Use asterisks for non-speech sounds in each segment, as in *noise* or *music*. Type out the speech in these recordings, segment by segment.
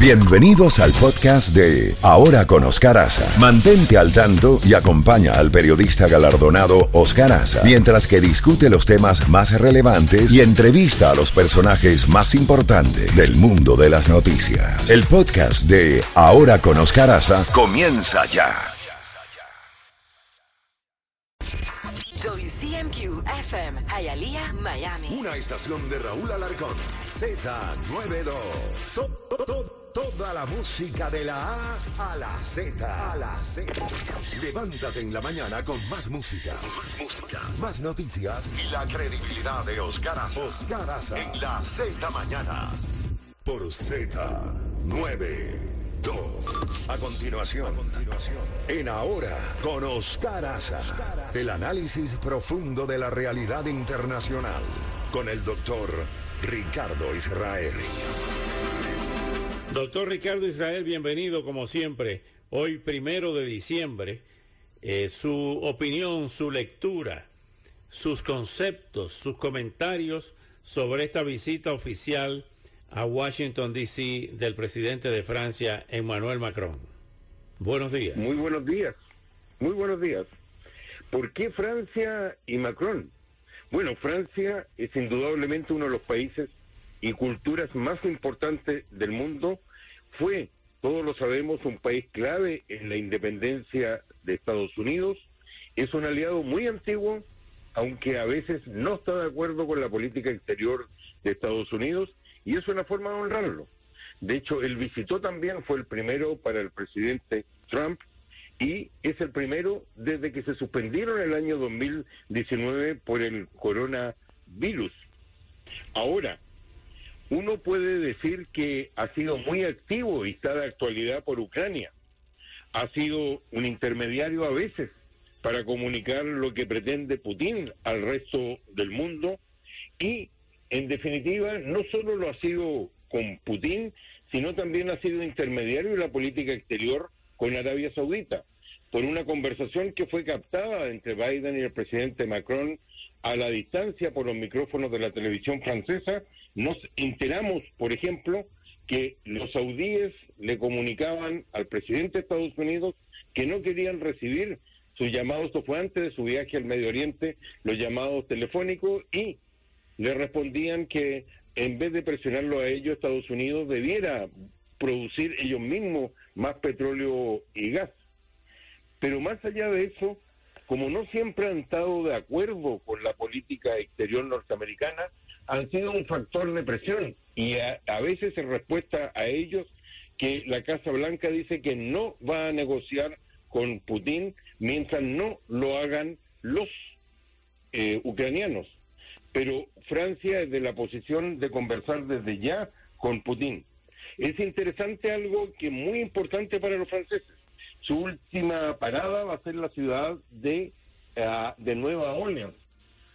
Bienvenidos al podcast de Ahora con Oscar Aza. Mantente al tanto y acompaña al periodista galardonado Oscar Aza mientras que discute los temas más relevantes y entrevista a los personajes más importantes del mundo de las noticias. El podcast de Ahora con Oscar Aza comienza ya. WCMQ FM, Hialeah, Miami. Una estación de Raúl Alarcón. Z92. To- to- to- Toda la música de la A a la Z. A la Z. Levántate en la mañana con más música. Más música. Más noticias y la credibilidad de Oscar Aza. Oscar Aza. En la Z mañana. Por Z92. A continuación. En Ahora con Oscar Aza. El análisis profundo de la realidad internacional. Con el doctor Ricardo Israel. Doctor Ricardo Israel, bienvenido como siempre. Hoy, primero de diciembre, eh, su opinión, su lectura, sus conceptos, sus comentarios sobre esta visita oficial a Washington, D.C. del presidente de Francia, Emmanuel Macron. Buenos días. Muy buenos días, muy buenos días. ¿Por qué Francia y Macron? Bueno, Francia es indudablemente uno de los países y culturas más importantes del mundo. Fue, todos lo sabemos, un país clave en la independencia de Estados Unidos. Es un aliado muy antiguo, aunque a veces no está de acuerdo con la política exterior de Estados Unidos, y es una forma de honrarlo. De hecho, él visitó también, fue el primero para el presidente Trump, y es el primero desde que se suspendieron el año 2019 por el coronavirus. Ahora, uno puede decir que ha sido muy activo y está de actualidad por Ucrania. Ha sido un intermediario a veces para comunicar lo que pretende Putin al resto del mundo y, en definitiva, no solo lo ha sido con Putin, sino también ha sido intermediario en la política exterior con Arabia Saudita, por una conversación que fue captada entre Biden y el presidente Macron a la distancia por los micrófonos de la televisión francesa, nos enteramos, por ejemplo, que los saudíes le comunicaban al presidente de Estados Unidos que no querían recibir sus llamados, esto fue antes de su viaje al Medio Oriente, los llamados telefónicos, y le respondían que en vez de presionarlo a ellos, Estados Unidos debiera producir ellos mismos más petróleo y gas. Pero más allá de eso, como no siempre han estado de acuerdo con la política exterior norteamericana, han sido un factor de presión y a, a veces en respuesta a ellos que la Casa Blanca dice que no va a negociar con Putin mientras no lo hagan los eh, ucranianos. Pero Francia es de la posición de conversar desde ya con Putin. Es interesante algo que es muy importante para los franceses. Su última parada va a ser la ciudad de, uh, de Nueva Orleans,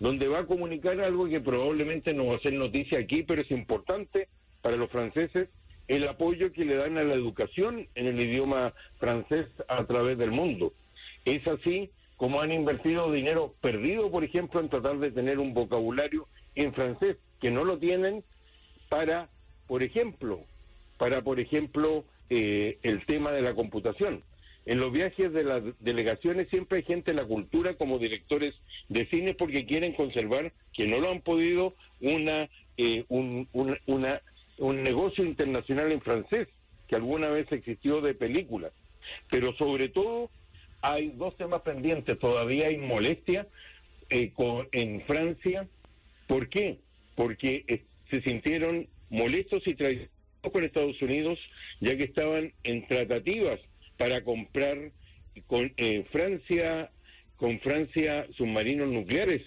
donde va a comunicar algo que probablemente no va a ser noticia aquí, pero es importante para los franceses, el apoyo que le dan a la educación en el idioma francés a través del mundo. Es así como han invertido dinero perdido, por ejemplo, en tratar de tener un vocabulario en francés, que no lo tienen para, por ejemplo, para, por ejemplo, eh, el tema de la computación. En los viajes de las delegaciones siempre hay gente de la cultura como directores de cine porque quieren conservar, que no lo han podido, una, eh, un, un, una, un negocio internacional en francés que alguna vez existió de películas. Pero sobre todo hay dos temas pendientes. Todavía hay molestia eh, con, en Francia. ¿Por qué? Porque eh, se sintieron molestos y traicionados con Estados Unidos, ya que estaban en tratativas para comprar con eh, Francia con Francia submarinos nucleares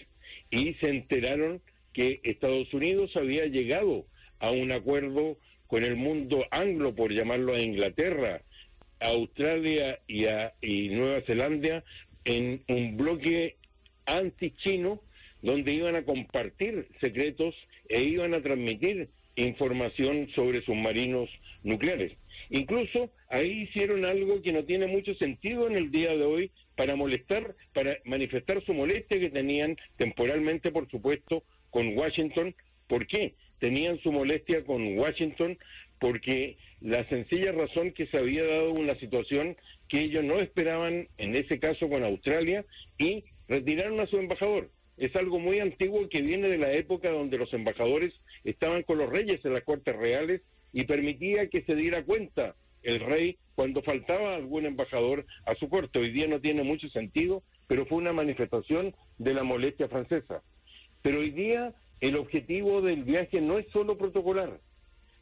y se enteraron que Estados Unidos había llegado a un acuerdo con el mundo anglo, por llamarlo a Inglaterra, Australia y, a, y Nueva Zelanda, en un bloque anti-chino donde iban a compartir secretos e iban a transmitir información sobre submarinos nucleares. Incluso ahí hicieron algo que no tiene mucho sentido en el día de hoy para molestar, para manifestar su molestia que tenían temporalmente, por supuesto, con Washington. ¿Por qué? Tenían su molestia con Washington porque la sencilla razón que se había dado una situación que ellos no esperaban, en ese caso con Australia, y retiraron a su embajador. Es algo muy antiguo que viene de la época donde los embajadores estaban con los reyes en las cortes reales y permitía que se diera cuenta el rey cuando faltaba algún embajador a su corte. Hoy día no tiene mucho sentido, pero fue una manifestación de la molestia francesa. Pero hoy día el objetivo del viaje no es solo protocolar,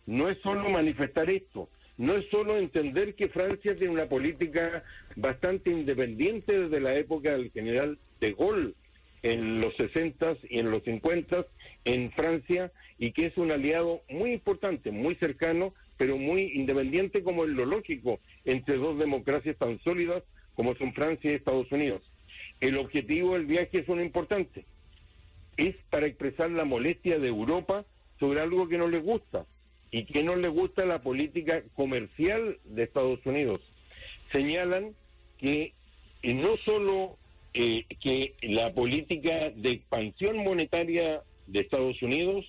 no es solo manifestar esto, no es solo entender que Francia tiene una política bastante independiente desde la época del general de Gaulle en los 60 y en los 50 en Francia y que es un aliado muy importante, muy cercano, pero muy independiente como es lo lógico entre dos democracias tan sólidas como son Francia y Estados Unidos. El objetivo del viaje es uno importante, es para expresar la molestia de Europa sobre algo que no les gusta y que no les gusta la política comercial de Estados Unidos. Señalan que eh, no solo eh, que la política de expansión monetaria de Estados Unidos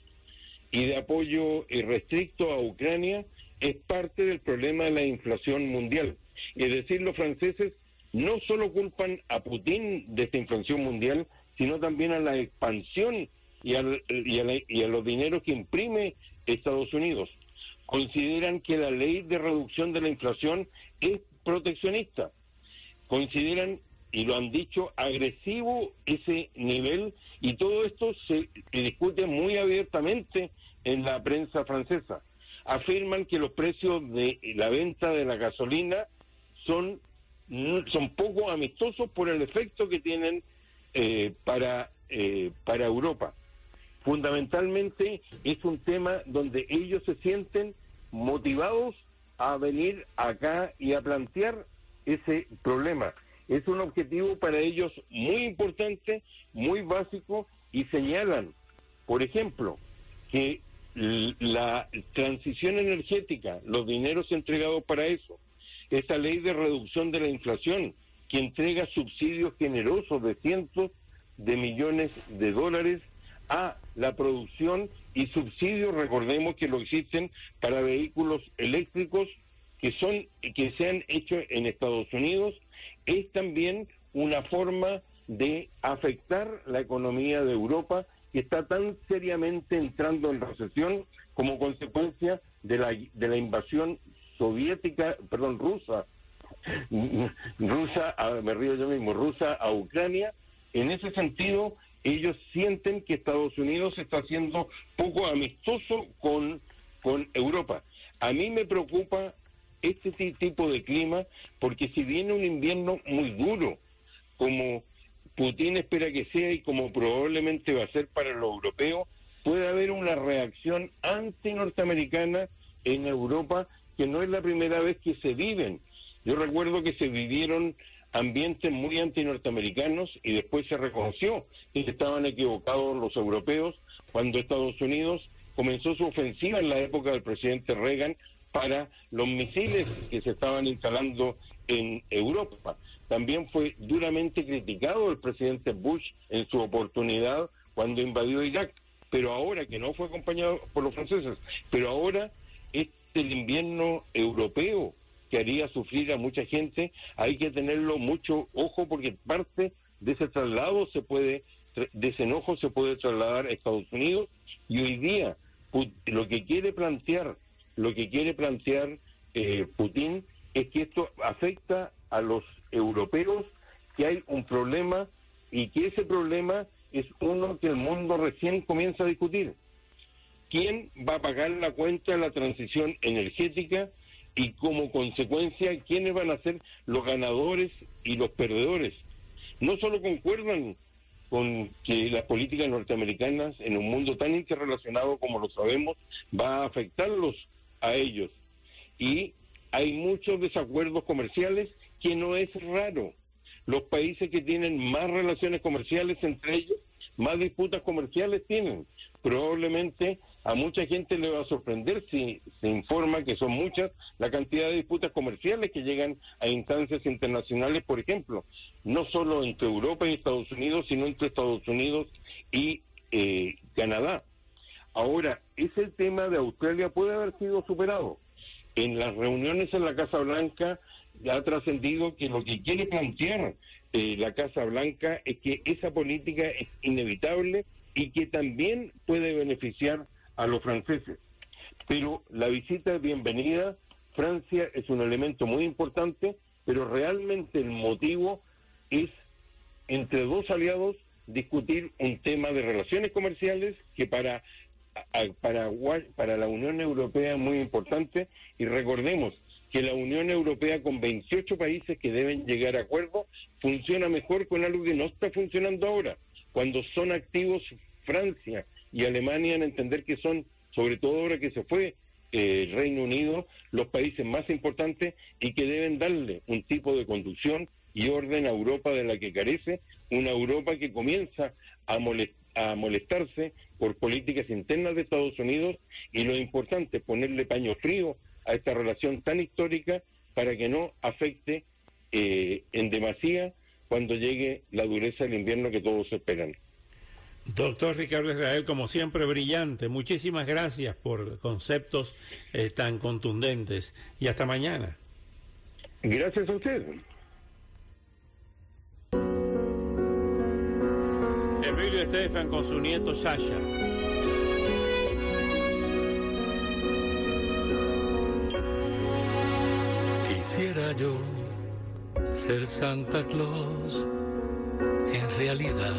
y de apoyo eh, restricto a Ucrania es parte del problema de la inflación mundial. Es decir, los franceses no solo culpan a Putin de esta inflación mundial, sino también a la expansión y a, y a los dineros que imprime Estados Unidos. Consideran que la ley de reducción de la inflación es proteccionista. Consideran, y lo han dicho, agresivo ese nivel y todo esto se discute muy abiertamente en la prensa francesa. Afirman que los precios de la venta de la gasolina son, son poco amistosos por el efecto que tienen eh, para, eh, para Europa. Fundamentalmente es un tema donde ellos se sienten motivados a venir acá y a plantear ese problema. Es un objetivo para ellos muy importante, muy básico y señalan, por ejemplo, que la transición energética, los dineros entregados para eso, esa ley de reducción de la inflación, que entrega subsidios generosos de cientos de millones de dólares a la producción y subsidios, recordemos que lo existen para vehículos eléctricos que son que se han hecho en Estados Unidos, es también una forma de afectar la economía de Europa que está tan seriamente entrando en recesión como consecuencia de la, de la invasión soviética, perdón, rusa, *laughs* rusa, me río yo mismo, rusa a Ucrania. En ese sentido, ellos sienten que Estados Unidos está haciendo poco amistoso con, con Europa. A mí me preocupa este tipo de clima porque si viene un invierno muy duro, como Putin espera que sea y como probablemente va a ser para los europeos, puede haber una reacción anti-norteamericana en Europa que no es la primera vez que se viven. Yo recuerdo que se vivieron ambientes muy anti-norteamericanos y después se reconoció que estaban equivocados los europeos cuando Estados Unidos comenzó su ofensiva en la época del presidente Reagan para los misiles que se estaban instalando en Europa. También fue duramente criticado el presidente Bush en su oportunidad cuando invadió Irak, pero ahora que no fue acompañado por los franceses, pero ahora es el invierno europeo que haría sufrir a mucha gente, hay que tenerlo mucho ojo porque parte de ese traslado se puede, de ese enojo se puede trasladar a Estados Unidos y hoy día lo que quiere plantear, lo que quiere plantear eh, Putin es que esto afecta a los europeos, que hay un problema y que ese problema es uno que el mundo recién comienza a discutir. ¿Quién va a pagar la cuenta de la transición energética y como consecuencia quiénes van a ser los ganadores y los perdedores. No solo concuerdan con que las políticas norteamericanas en un mundo tan interrelacionado como lo sabemos va a afectarlos a ellos. Y hay muchos desacuerdos comerciales que no es raro. Los países que tienen más relaciones comerciales entre ellos, más disputas comerciales tienen. Probablemente a mucha gente le va a sorprender si se informa que son muchas la cantidad de disputas comerciales que llegan a instancias internacionales, por ejemplo, no solo entre Europa y Estados Unidos, sino entre Estados Unidos y eh, Canadá. Ahora, ese tema de Australia puede haber sido superado. en las reuniones en la Casa Blanca ha trascendido que lo que quiere plantear eh, la Casa Blanca es que esa política es inevitable y que también puede beneficiar a los franceses. Pero la visita es bienvenida, Francia es un elemento muy importante, pero realmente el motivo es entre dos aliados discutir un tema de relaciones comerciales que para para, para la Unión Europea muy importante y recordemos que la Unión Europea con 28 países que deben llegar a acuerdo funciona mejor con algo que no está funcionando ahora. Cuando son activos Francia y Alemania en entender que son, sobre todo ahora que se fue eh, el Reino Unido, los países más importantes y que deben darle un tipo de conducción y orden a Europa de la que carece, una Europa que comienza a, a molestarse por políticas internas de Estados Unidos y lo importante es ponerle paño frío a esta relación tan histórica para que no afecte eh, en demasía cuando llegue la dureza del invierno que todos esperan. Doctor Ricardo Israel, como siempre, brillante. Muchísimas gracias por conceptos eh, tan contundentes y hasta mañana. Gracias a usted. Emilio Estefan con su nieto Sasha. Quisiera yo ser Santa Claus en realidad.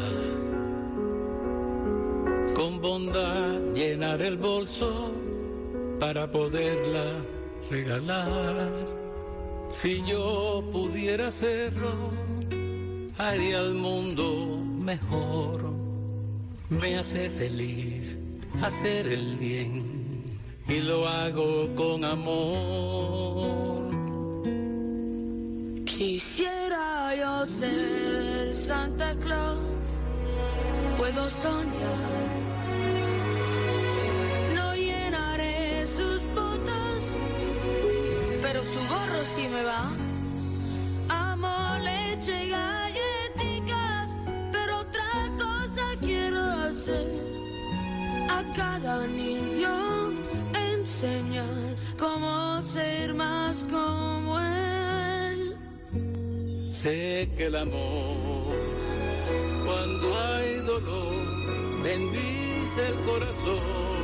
Con bondad llenar el bolso para poderla regalar. Si yo pudiera hacerlo, haría al mundo mejor. Me hace feliz hacer el bien y lo hago con amor. Quisiera yo ser Santa Claus, puedo soñar. No llenaré sus botas, pero su gorro sí me va. Cada niño enseñar cómo ser más como él. Sé que el amor, cuando hay dolor, bendice el corazón.